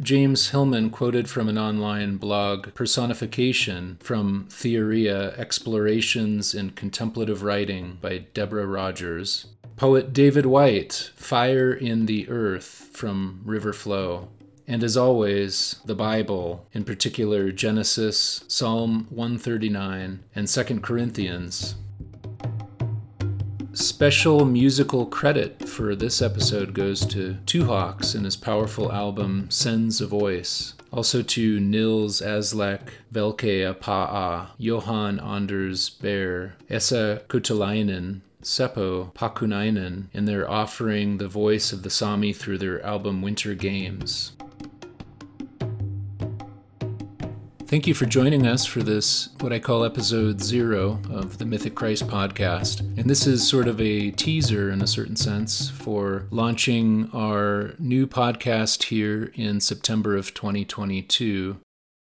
James Hillman quoted from an online blog, Personification from Theoria Explorations in Contemplative Writing by Deborah Rogers. Poet David Whyte, Fire in the Earth from River Flow. And as always, the Bible, in particular Genesis, Psalm 139, and 2 Corinthians. Special musical credit for this episode goes to Two Hawks and his powerful album Sends a Voice. Also to Nils Aslak, Valkeapää, Johan Anders Bær, Esa Kotilainen, Seppo Paakkunainen in their offering the voice of the Sami through their album Winter Games. Thank you for joining us for this, what I call episode zero of the Mythic Christ podcast. And this is sort of a teaser, in a certain sense, for launching our new podcast here in September of 2022.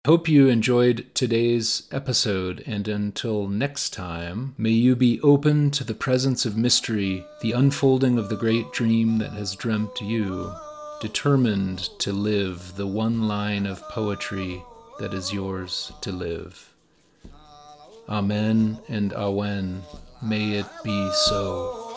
Hope you enjoyed today's episode, and until next time, may you be open to the presence of mystery, the unfolding of the great dream that has dreamt you. determined to live the one line of poetry that is yours to live. Amen and Awen. May it be so.